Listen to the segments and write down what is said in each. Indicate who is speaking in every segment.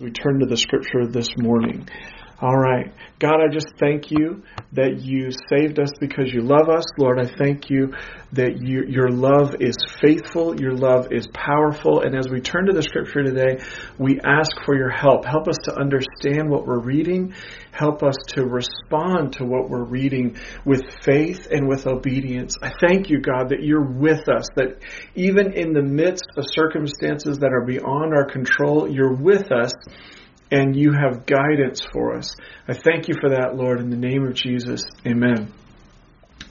Speaker 1: We turn to the scripture this morning. All right. God, I just thank you that you saved us because you love us. Lord, I thank you that you, your love is faithful, your love is powerful. And as we turn to the scripture today, we ask for your help. Help us to understand what we're reading. Help us to respond to what we're reading with faith and with obedience. I thank you, God, that you're with us, that even in the midst of circumstances that are beyond our control, you're with us and you have guidance for us. I thank you for that, Lord, in the name of Jesus. Amen.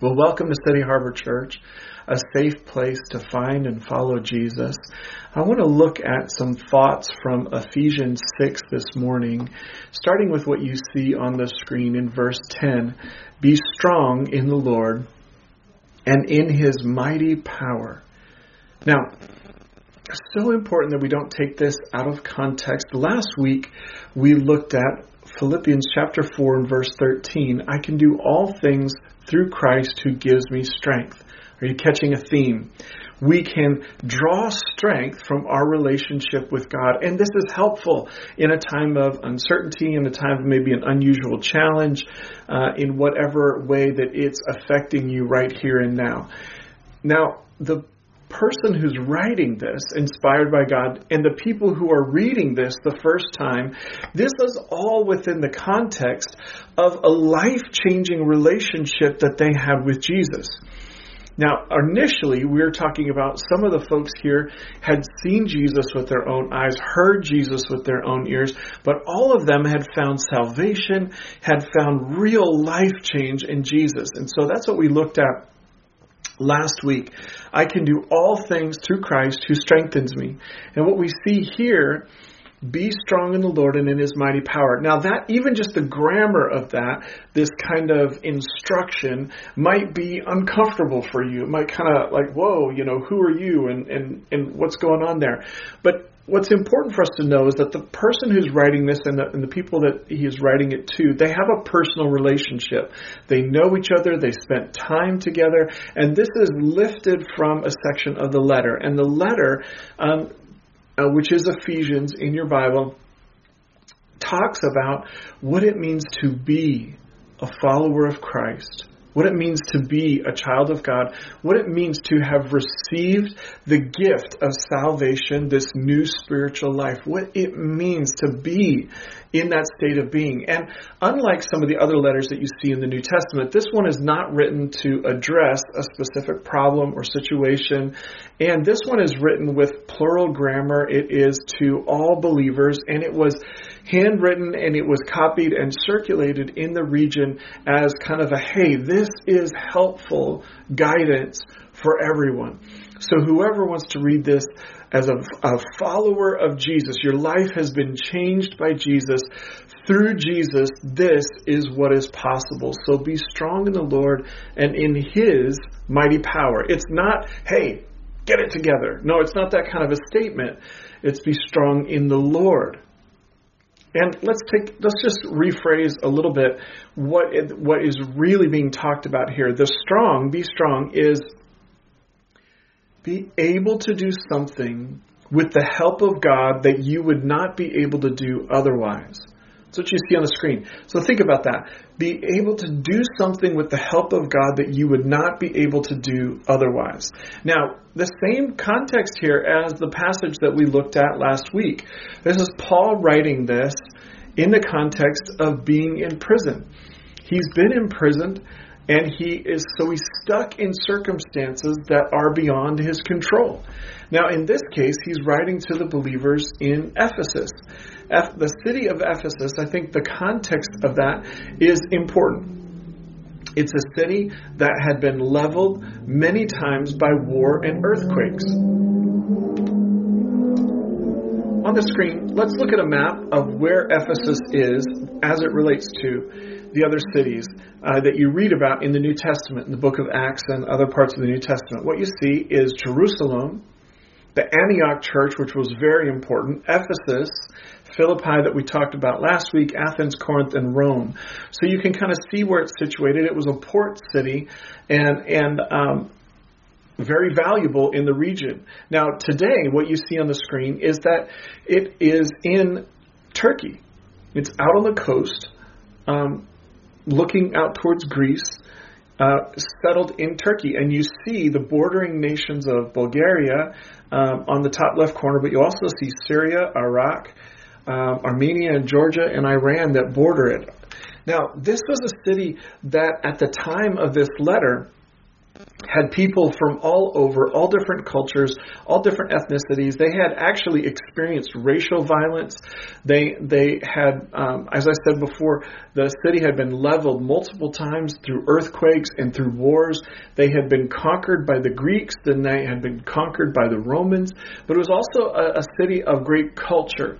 Speaker 1: Well, welcome to City Harbor Church, a safe place to find and follow Jesus. I want to look at some thoughts from Ephesians 6 this morning, starting with what you see on the screen in verse 10. Be strong in the Lord and in his mighty power. Now, so important that we don't take this out of context. Last week, we looked at Philippians chapter 4 and verse 13. I can do all things through Christ who gives me strength. Are you catching a theme? We can draw strength from our relationship with God. And this is helpful in a time of uncertainty, in a time of maybe an unusual challenge, uh, in whatever way that it's affecting you right here and now. Now, the person who's writing this, inspired by God, and the people who are reading this the first time, this is all within the context of a life changing relationship that they have with Jesus. Now, initially, we are talking about some of the folks here had seen Jesus with their own eyes, heard Jesus with their own ears, but all of them had found salvation, had found real life change in Jesus. And so that's what we looked at last week. I can do all things through Christ who strengthens me. And what we see here be strong in the Lord and in his mighty power. Now, that, even just the grammar of that, this kind of instruction might be uncomfortable for you. It might kind of like, whoa, you know, who are you and, and, and what's going on there? But what's important for us to know is that the person who's writing this and the, and the people that he is writing it to, they have a personal relationship. They know each other, they spent time together, and this is lifted from a section of the letter. And the letter, um, uh, which is Ephesians in your Bible, talks about what it means to be a follower of Christ what it means to be a child of God, what it means to have received the gift of salvation, this new spiritual life, what it means to be in that state of being. And unlike some of the other letters that you see in the New Testament, this one is not written to address a specific problem or situation. And this one is written with plural grammar. It is to all believers, and it was handwritten and it was copied and circulated in the region as kind of a hey, this is helpful guidance for everyone. So whoever wants to read this as a, a, follower of Jesus, your life has been changed by Jesus. Through Jesus, this is what is possible. So be strong in the Lord and in His mighty power. It's not, hey, get it together. No, it's not that kind of a statement. It's be strong in the Lord. And let's take let's just rephrase a little bit what it, what is really being talked about here. The strong, be strong is be able to do something with the help of God that you would not be able to do otherwise. That's what you see on the screen. So think about that. Be able to do something with the help of God that you would not be able to do otherwise. Now, the same context here as the passage that we looked at last week. This is Paul writing this in the context of being in prison. He's been imprisoned and he is so he's stuck in circumstances that are beyond his control. Now, in this case, he's writing to the believers in Ephesus. the city of Ephesus, I think the context of that is important. It's a city that had been leveled many times by war and earthquakes. On the screen, let's look at a map of where Ephesus is as it relates to the other cities uh, that you read about in the New Testament, in the book of Acts and other parts of the New Testament, what you see is Jerusalem, the Antioch church, which was very important, Ephesus, Philippi that we talked about last week, Athens, Corinth, and Rome. So you can kind of see where it's situated. It was a port city and, and, um, very valuable in the region. Now, today, what you see on the screen is that it is in Turkey. It's out on the coast. Um, looking out towards Greece, uh, settled in Turkey. And you see the bordering nations of Bulgaria um, on the top left corner, but you also see Syria, Iraq, um, Armenia, and Georgia, and Iran that border it. Now, this was a city that at the time of this letter had people from all over, all different cultures, all different ethnicities. They had actually experienced racial violence. They they had, um, as I said before, the city had been leveled multiple times through earthquakes and through wars. They had been conquered by the Greeks. Then they had been conquered by the Romans. But it was also a, a city of great culture.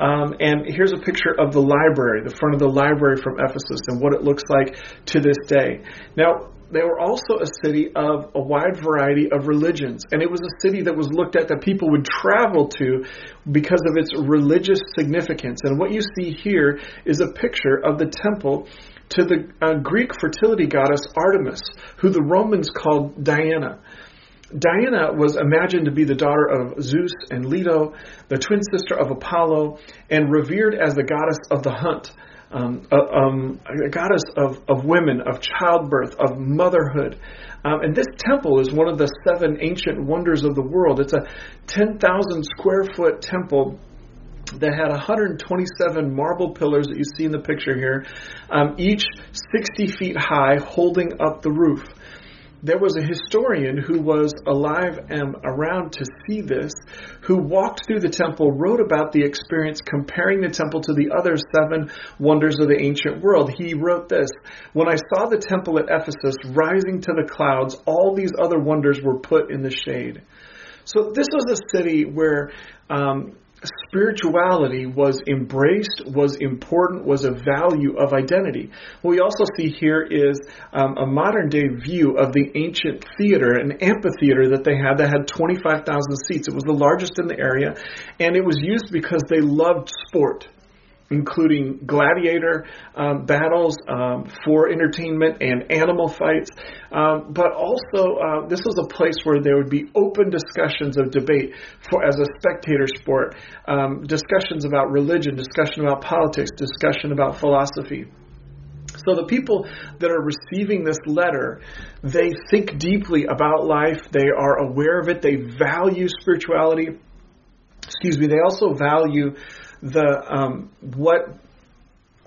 Speaker 1: Um, and here's a picture of the library, the front of the library from Ephesus, and what it looks like to this day. Now, they were also a city of a wide variety of religions, and it was a city that was looked at that people would travel to because of its religious significance. And what you see here is a picture of the temple to the uh, Greek fertility goddess Artemis, who the Romans called Diana. Diana was imagined to be the daughter of Zeus and Leto, the twin sister of Apollo, and revered as the goddess of the hunt, um, a, um, a, goddess of, of women, of childbirth, of motherhood. Um, and this temple is one of the seven ancient wonders of the world. It's a 10,000 square foot temple that had 127 marble pillars that you see in the picture here, um, each 60 feet high, holding up the roof there was a historian who was alive and around to see this, who walked through the temple, wrote about the experience, comparing the temple to the other seven wonders of the ancient world. He wrote this When I saw the temple at Ephesus rising to the clouds, all these other wonders were put in the shade. So this was a city where um, spirituality was embraced, was important, was a value of identity. What we also see here is um, a modern day view of the ancient theater, an amphitheater that they had that had 25,000 seats. It was the largest in the area, and it was used because they loved sport including gladiator um, battles um, for entertainment and animal fights. Um, but also, uh, this was a place where there would be open discussions of debate for as a spectator sport, um, discussions about religion, discussion about politics, discussion about philosophy. So the people that are receiving this letter, they think deeply about life. They are aware of it. They value spirituality. Excuse me. They also value the um, what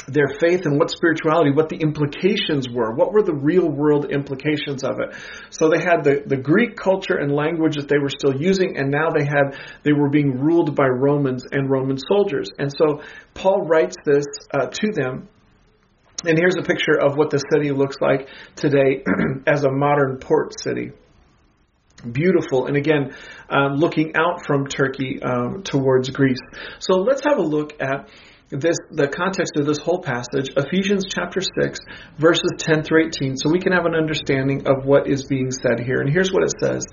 Speaker 1: their faith and what spirituality, what the implications were, what were the real world implications of it. So they had the, the Greek culture and language that they were still using, and now they had they were being ruled by Romans and Roman soldiers. And so Paul writes this uh, to them. And here's a picture of what the city looks like today as a modern port city beautiful. And again, um, looking out from Turkey um, towards Greece. So let's have a look at this the context of this whole passage ephesians chapter 6 verses 10 through 18 so we can have an understanding of what is being said here and here's what it says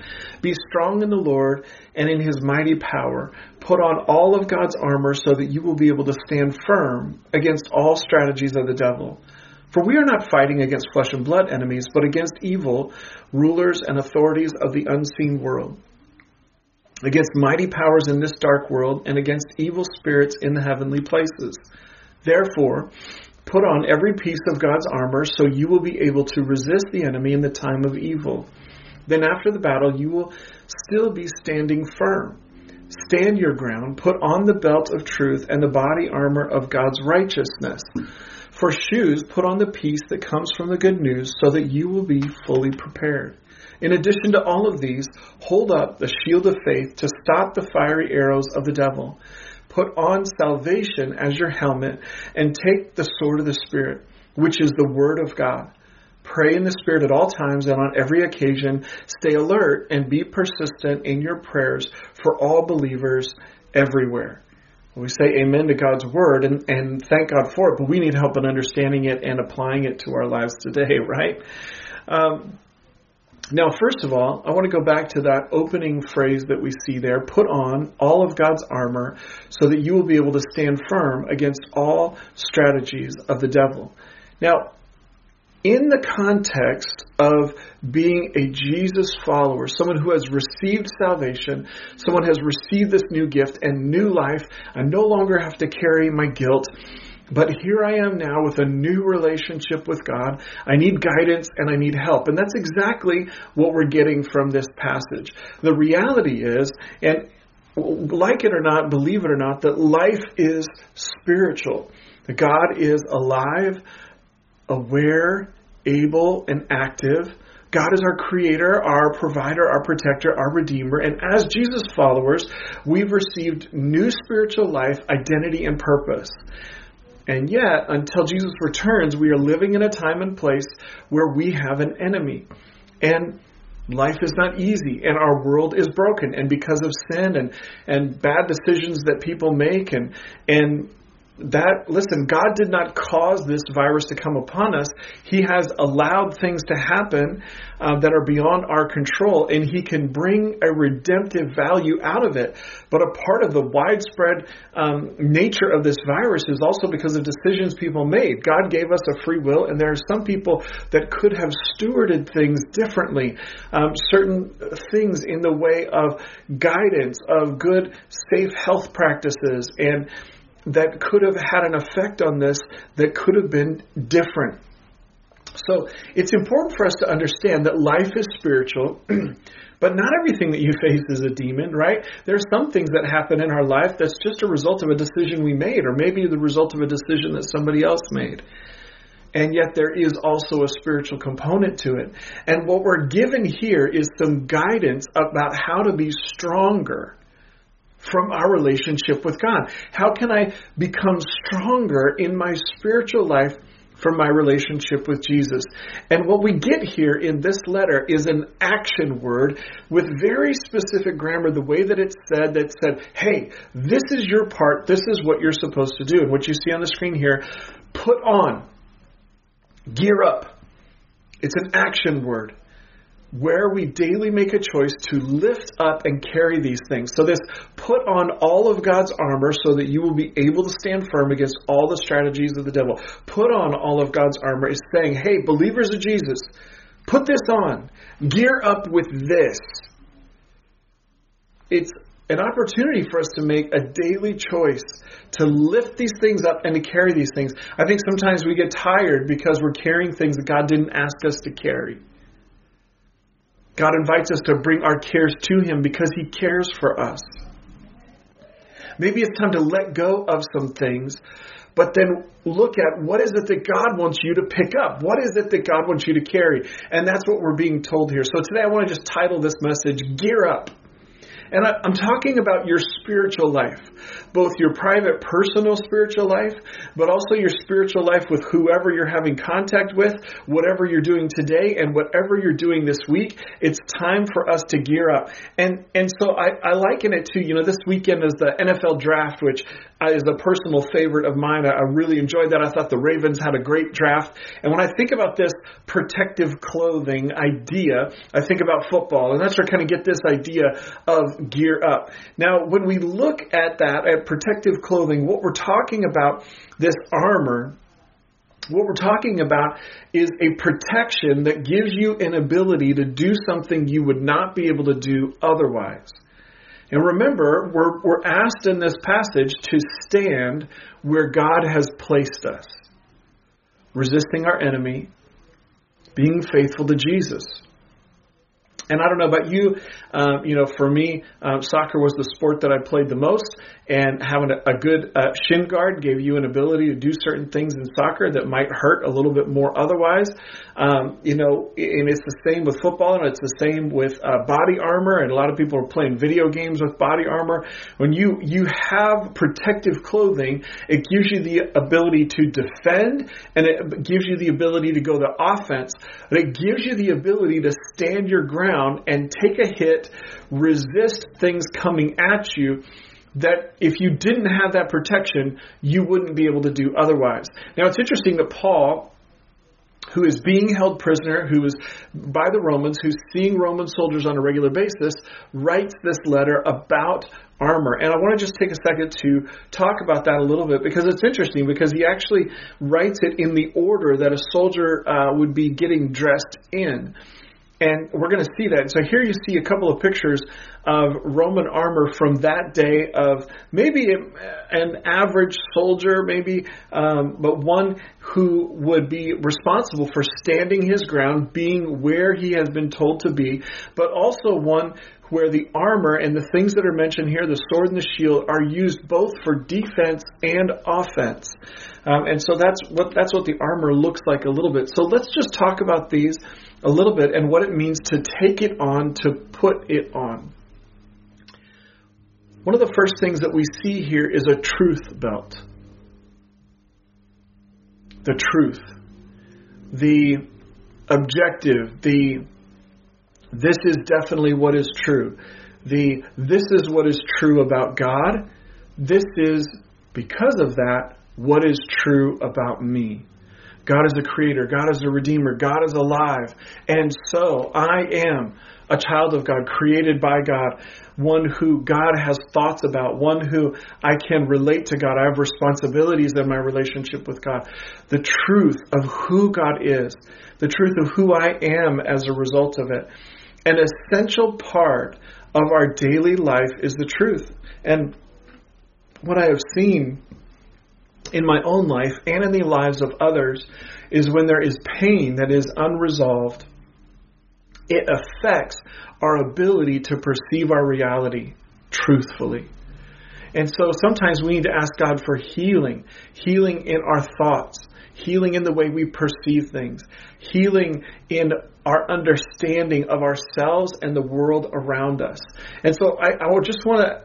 Speaker 1: be strong in the lord and in his mighty power put on all of god's armor so that you will be able to stand firm against all strategies of the devil for we are not fighting against flesh and blood enemies, but against evil rulers and authorities of the unseen world, against mighty powers in this dark world, and against evil spirits in the heavenly places. Therefore, put on every piece of God's armor so you will be able to resist the enemy in the time of evil. Then after the battle, you will still be standing firm. Stand your ground, put on the belt of truth and the body armor of God's righteousness. For shoes, put on the peace that comes from the good news so that you will be fully prepared. In addition to all of these, hold up the shield of faith to stop the fiery arrows of the devil. Put on salvation as your helmet and take the sword of the Spirit, which is the Word of God. Pray in the Spirit at all times and on every occasion. Stay alert and be persistent in your prayers for all believers everywhere. We say amen to God's word and, and thank God for it, but we need help in understanding it and applying it to our lives today, right? Um, now, first of all, I want to go back to that opening phrase that we see there put on all of God's armor so that you will be able to stand firm against all strategies of the devil. Now, in the context of being a Jesus follower, someone who has received salvation, someone has received this new gift and new life. I no longer have to carry my guilt. But here I am now with a new relationship with God. I need guidance and I need help. And that's exactly what we're getting from this passage. The reality is, and like it or not, believe it or not, that life is spiritual. God is alive, aware, able, and active. God is our creator, our provider, our protector, our redeemer. And as Jesus followers, we've received new spiritual life, identity, and purpose. And yet, until Jesus returns, we are living in a time and place where we have an enemy. And life is not easy, and our world is broken. And because of sin and, and bad decisions that people make, and, and that listen god did not cause this virus to come upon us he has allowed things to happen uh, that are beyond our control and he can bring a redemptive value out of it but a part of the widespread um, nature of this virus is also because of decisions people made god gave us a free will and there are some people that could have stewarded things differently um, certain things in the way of guidance of good safe health practices and that could have had an effect on this that could have been different. So it's important for us to understand that life is spiritual, but not everything that you face is a demon, right? There are some things that happen in our life that's just a result of a decision we made, or maybe the result of a decision that somebody else made. And yet there is also a spiritual component to it. And what we're given here is some guidance about how to be stronger from our relationship with God? How can I become stronger in my spiritual life from my relationship with Jesus? And what we get here in this letter is an action word with very specific grammar, the way that it's said that said, hey, this is your part, this is what you're supposed to do. And what you see on the screen here, put on, gear up. It's an action word where we daily make a choice to lift up and carry these things. So this put on all of God's armor so that you will be able to stand firm against all the strategies of the devil. Put on all of God's armor is saying, hey, believers of Jesus, put this on. Gear up with this. It's an opportunity for us to make a daily choice to lift these things up and to carry these things. I think sometimes we get tired because we're carrying things that God didn't ask us to carry. God invites us to bring our cares to Him because He cares for us. Maybe it's time to let go of some things, but then look at what is it that God wants you to pick up? What is it that God wants you to carry? And that's what we're being told here. So today I want to just title this message Gear Up. And I, am talking about your spiritual life, both your private personal spiritual life, but also your spiritual life with whoever you're having contact with, whatever you're doing today and whatever you're doing this week. It's time for us to gear up. And, and so I, I liken it to, you know, this weekend is the NFL draft, which uh, is a personal favorite of mine. I, I really enjoyed that. I thought the Ravens had a great draft. And when I think about this protective clothing idea, I think about football. And that's where I kind of get this idea of gear up. Now, when we look at that, at protective clothing, what we're talking about, this armor, what we're talking about is a protection that gives you an ability to do something you would not be able to do otherwise. And remember, we're, we're asked in this passage to stand where God has placed us, resisting our enemy, being faithful to Jesus. And I don't know about you, um, you know, for me, um, soccer was the sport that I played the most, and having a, a good uh, shin guard gave you an ability to do certain things in soccer that might hurt a little bit more otherwise. Um, you know, and it's the same with football, and it's the same with uh, body armor. And a lot of people are playing video games with body armor. When you you have protective clothing, it gives you the ability to defend, and it gives you the ability to go to offense, and it gives you the ability to stand your ground down and take a hit, resist things coming at you that if you didn't have that protection, you wouldn't be able to do otherwise. Now it's interesting that Paul, who is being held prisoner, who is by the Romans, who's seeing Roman soldiers on a regular basis, writes this letter about armor. And I want to just take a second to talk about that a little bit because it's interesting because he actually writes it in the order that a soldier uh, would be getting dressed in. And we're going to see that. So here you see a couple of pictures of Roman armor from that day of maybe an average soldier, maybe, um, but one who would be responsible for standing his ground, being where he has been told to be, but also one where the armor and the things that are mentioned here, the sword and the shield, are used both for defense and offense. Um, and so that's what that's what the armor looks like a little bit. So let's just talk about these a little bit and what it means to take it on, to put it on. One of the first things that we see here is a truth belt. The truth, the objective, the this is definitely what is true. The this is what is true about God. This is because of that what is true about me. God is a creator, God is a redeemer, God is alive. And so I am a child of God, created by God, one who God has thoughts about, one who I can relate to God. I have responsibilities in my relationship with God. The truth of who God is, the truth of who I am as a result of it an essential part of our daily life is the truth. And what I have seen in my own life and in the lives of others is when there is pain that is unresolved, it affects our ability to perceive our reality truthfully. And so sometimes we need to ask God for healing, healing in our thoughts, healing in the way we perceive things, healing in our understanding of ourselves and the world around us. And so I, I just want to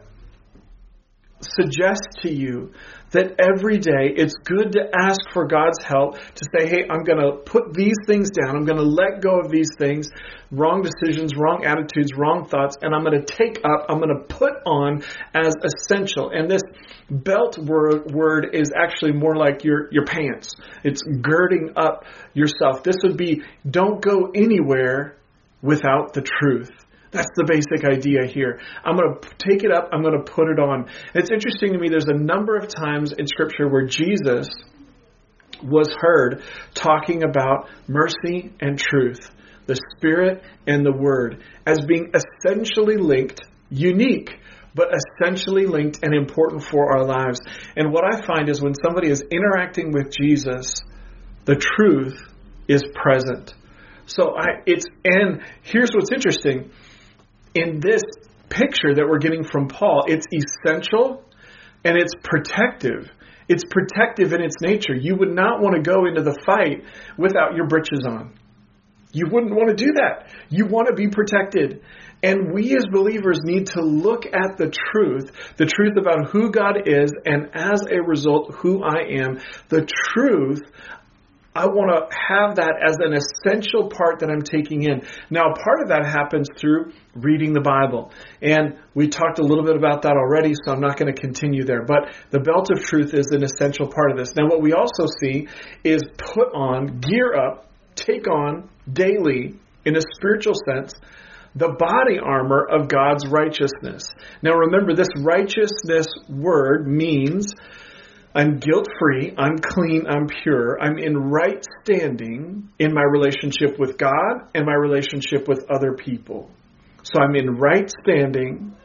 Speaker 1: suggest to you that every day it's good to ask for God's help to say, hey, I'm going to put these things down. I'm going to let go of these things, wrong decisions, wrong attitudes, wrong thoughts, and I'm going to take up, I'm going to put on as essential. And this belt word is actually more like your, your pants. It's girding up yourself. This would be don't go anywhere without the truth. That's the basic idea here. I'm going to take it up, I'm going to put it on. And it's interesting to me, there's a number of times in Scripture where Jesus was heard talking about mercy and truth, the Spirit and the Word, as being essentially linked, unique but essentially linked and important for our lives. And what I find is when somebody is interacting with Jesus, the truth is present. So I, it's, and here's what's interesting in this picture that we're getting from Paul, it's essential and it's protective. It's protective in its nature. You would not want to go into the fight without your breeches on. You wouldn't want to do that. You want to be protected. And we as believers need to look at the truth, the truth about who God is, and as a result, who I am, the truth I want to have that as an essential part that I'm taking in. Now, part of that happens through reading the Bible. And we talked a little bit about that already, so I'm not going to continue there. But the belt of truth is an essential part of this. Now, what we also see is put on, gear up, take on daily, in a spiritual sense, the body armor of God's righteousness. Now, remember, this righteousness word means I'm guilt free. I'm clean. I'm pure. I'm in right standing in my relationship with God and my relationship with other people. So I'm in right standing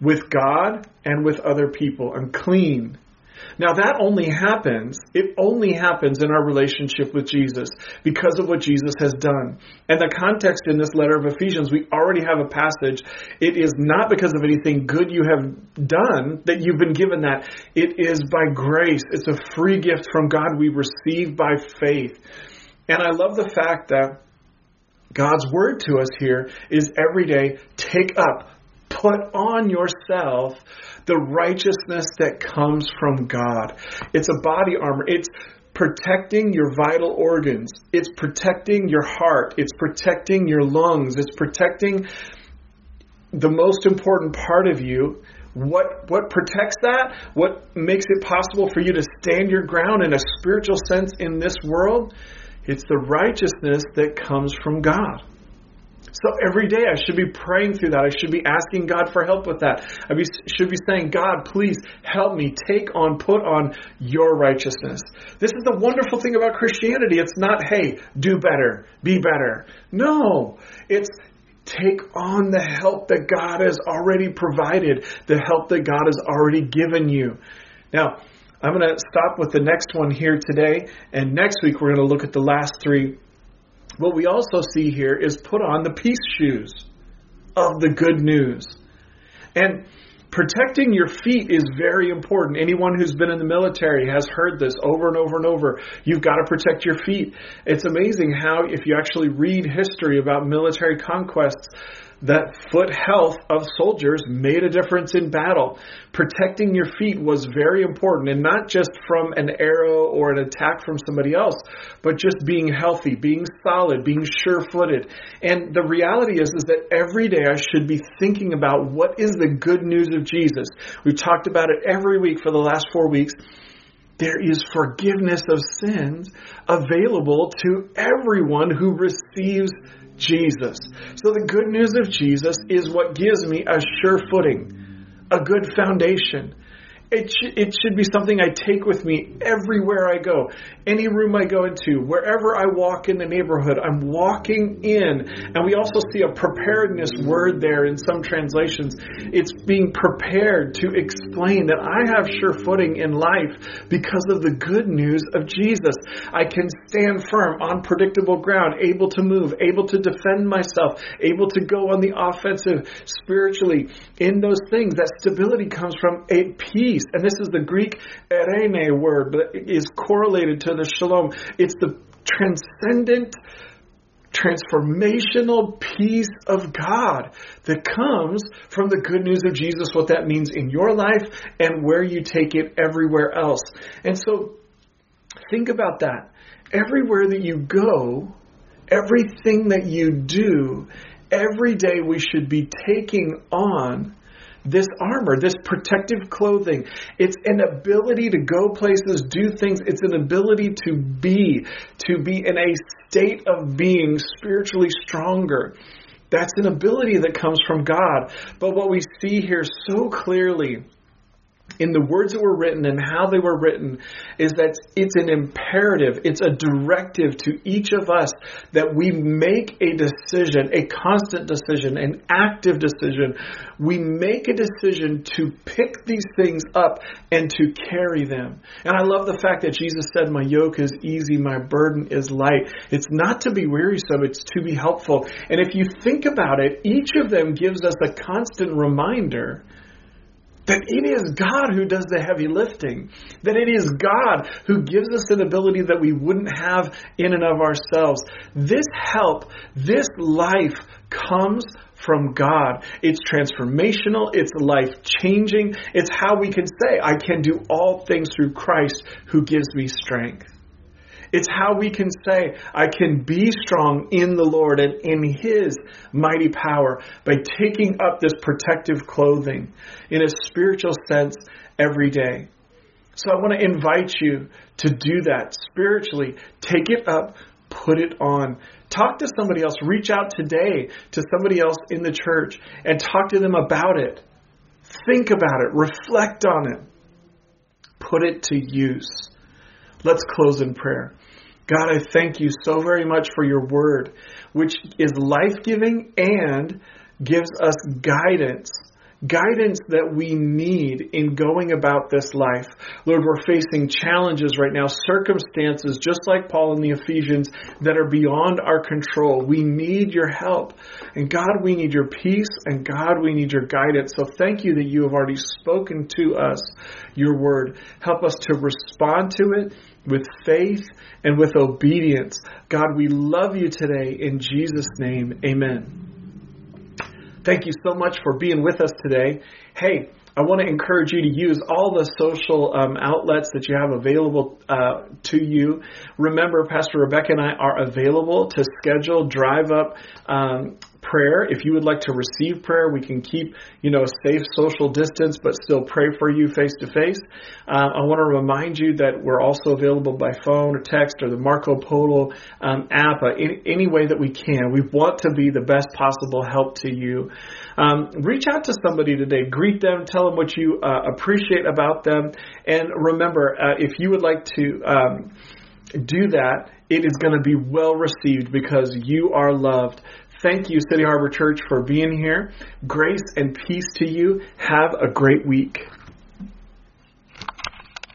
Speaker 1: with God and with other people. I'm clean. Now that only happens, it only happens in our relationship with Jesus because of what Jesus has done. And the context in this letter of Ephesians, we already have a passage. It is not because of anything good you have done that you've been given that. It is by grace. It's a free gift from God we receive by faith. And I love the fact that God's word to us here is every day take up put on yourself the righteousness that comes from God. It's a body armor. It's protecting your vital organs. It's protecting your heart. It's protecting your lungs. It's protecting the most important part of you. What, what protects that? What makes it possible for you to stand your ground in a spiritual sense in this world? It's the righteousness that comes from God. So every day I should be praying through that. I should be asking God for help with that. I be, should be saying, God, please help me take on, put on your righteousness. This is the wonderful thing about Christianity. It's not, hey, do better, be better. No, it's take on the help that God has already provided, the help that God has already given you. Now, I'm going to stop with the next one here today, and next week we're going to look at the last three what we also see here is put on the peace shoes of the good news. And protecting your feet is very important. Anyone who's been in the military has heard this over and over and over. You've got to protect your feet. It's amazing how, if you actually read history about military conquests, that foot health of soldiers made a difference in battle. Protecting your feet was very important, and not just from an arrow or an attack from somebody else, but just being healthy, being solid, being sure-footed. And the reality is, is that every day I should be thinking about what is the good news of Jesus. We've talked about it every week for the last four weeks there is forgiveness of sins available to everyone who receives Jesus. So the good news of Jesus is what gives me a sure footing, a good foundation, it, sh- it should be something I take with me everywhere I go. Any room I go into, wherever I walk in the neighborhood, I'm walking in. And we also see a preparedness word there in some translations. It's being prepared to explain that I have sure footing in life because of the good news of Jesus. I can stand firm on predictable ground, able to move, able to defend myself, able to go on the offensive spiritually. In those things, that stability comes from a peace peace. And this is the Greek eirene word that is correlated to the shalom. It's the transcendent, transformational peace of God that comes from the good news of Jesus, what that means in your life and where you take it everywhere else. And so think about that. Everywhere that you go, everything that you do, every day we should be taking on this armor, this protective clothing. It's an ability to go places, do things. It's an ability to be, to be in a state of being spiritually stronger. That's an ability that comes from God. But what we see here so clearly in the words that were written and how they were written is that it's an imperative, it's a directive to each of us that we make a decision, a constant decision, an active decision. We make a decision to pick these things up and to carry them. And I love the fact that Jesus said, My yoke is easy, my burden is light. It's not to be wearisome, it's to be helpful. And if you think about it, each of them gives us a constant reminder that it is God who does the heavy lifting. That it is God who gives us an ability that we wouldn't have in and of ourselves. This help, this life comes from God. It's transformational, it's life changing, it's how we can say, I can do all things through Christ who gives me strength. It's how we can say, I can be strong in the Lord and in His mighty power by taking up this protective clothing in a spiritual sense every day. So I want to invite you to do that spiritually. Take it up, put it on. Talk to somebody else. Reach out today to somebody else in the church and talk to them about it. Think about it. Reflect on it. Put it to use. Let's close in prayer. God, I thank you so very much for your word, which is life giving and gives us guidance guidance that we need in going about this life. Lord, we're facing challenges right now, circumstances, just like Paul in the Ephesians, that are beyond our control. We need your help. And God, we need your peace, and God, we need your guidance. So thank you that you have already spoken to us your word. Help us to respond to it with faith and with obedience. God, we love you today. In Jesus' name, amen. Thank you so much for being with us today. Hey, I want to encourage you to use all the social um, outlets that you have available uh, to you. Remember, Pastor Rebecca and I are available to schedule drive up um, prayer. If you would like to receive prayer, we can keep, you know, safe social distance, but still pray for you face to face. I want to remind you that we're also available by phone or text or the Marco Polo um, app, uh, in, any way that we can. We want to be the best possible help to you. Um, reach out to somebody today, greet them, tell them what you uh, appreciate about them, and remember, uh, if you would like to um, do that, it is going to be well received because you are loved. Thank you, City Harbor Church, for being here. Grace and peace to you. Have a great week.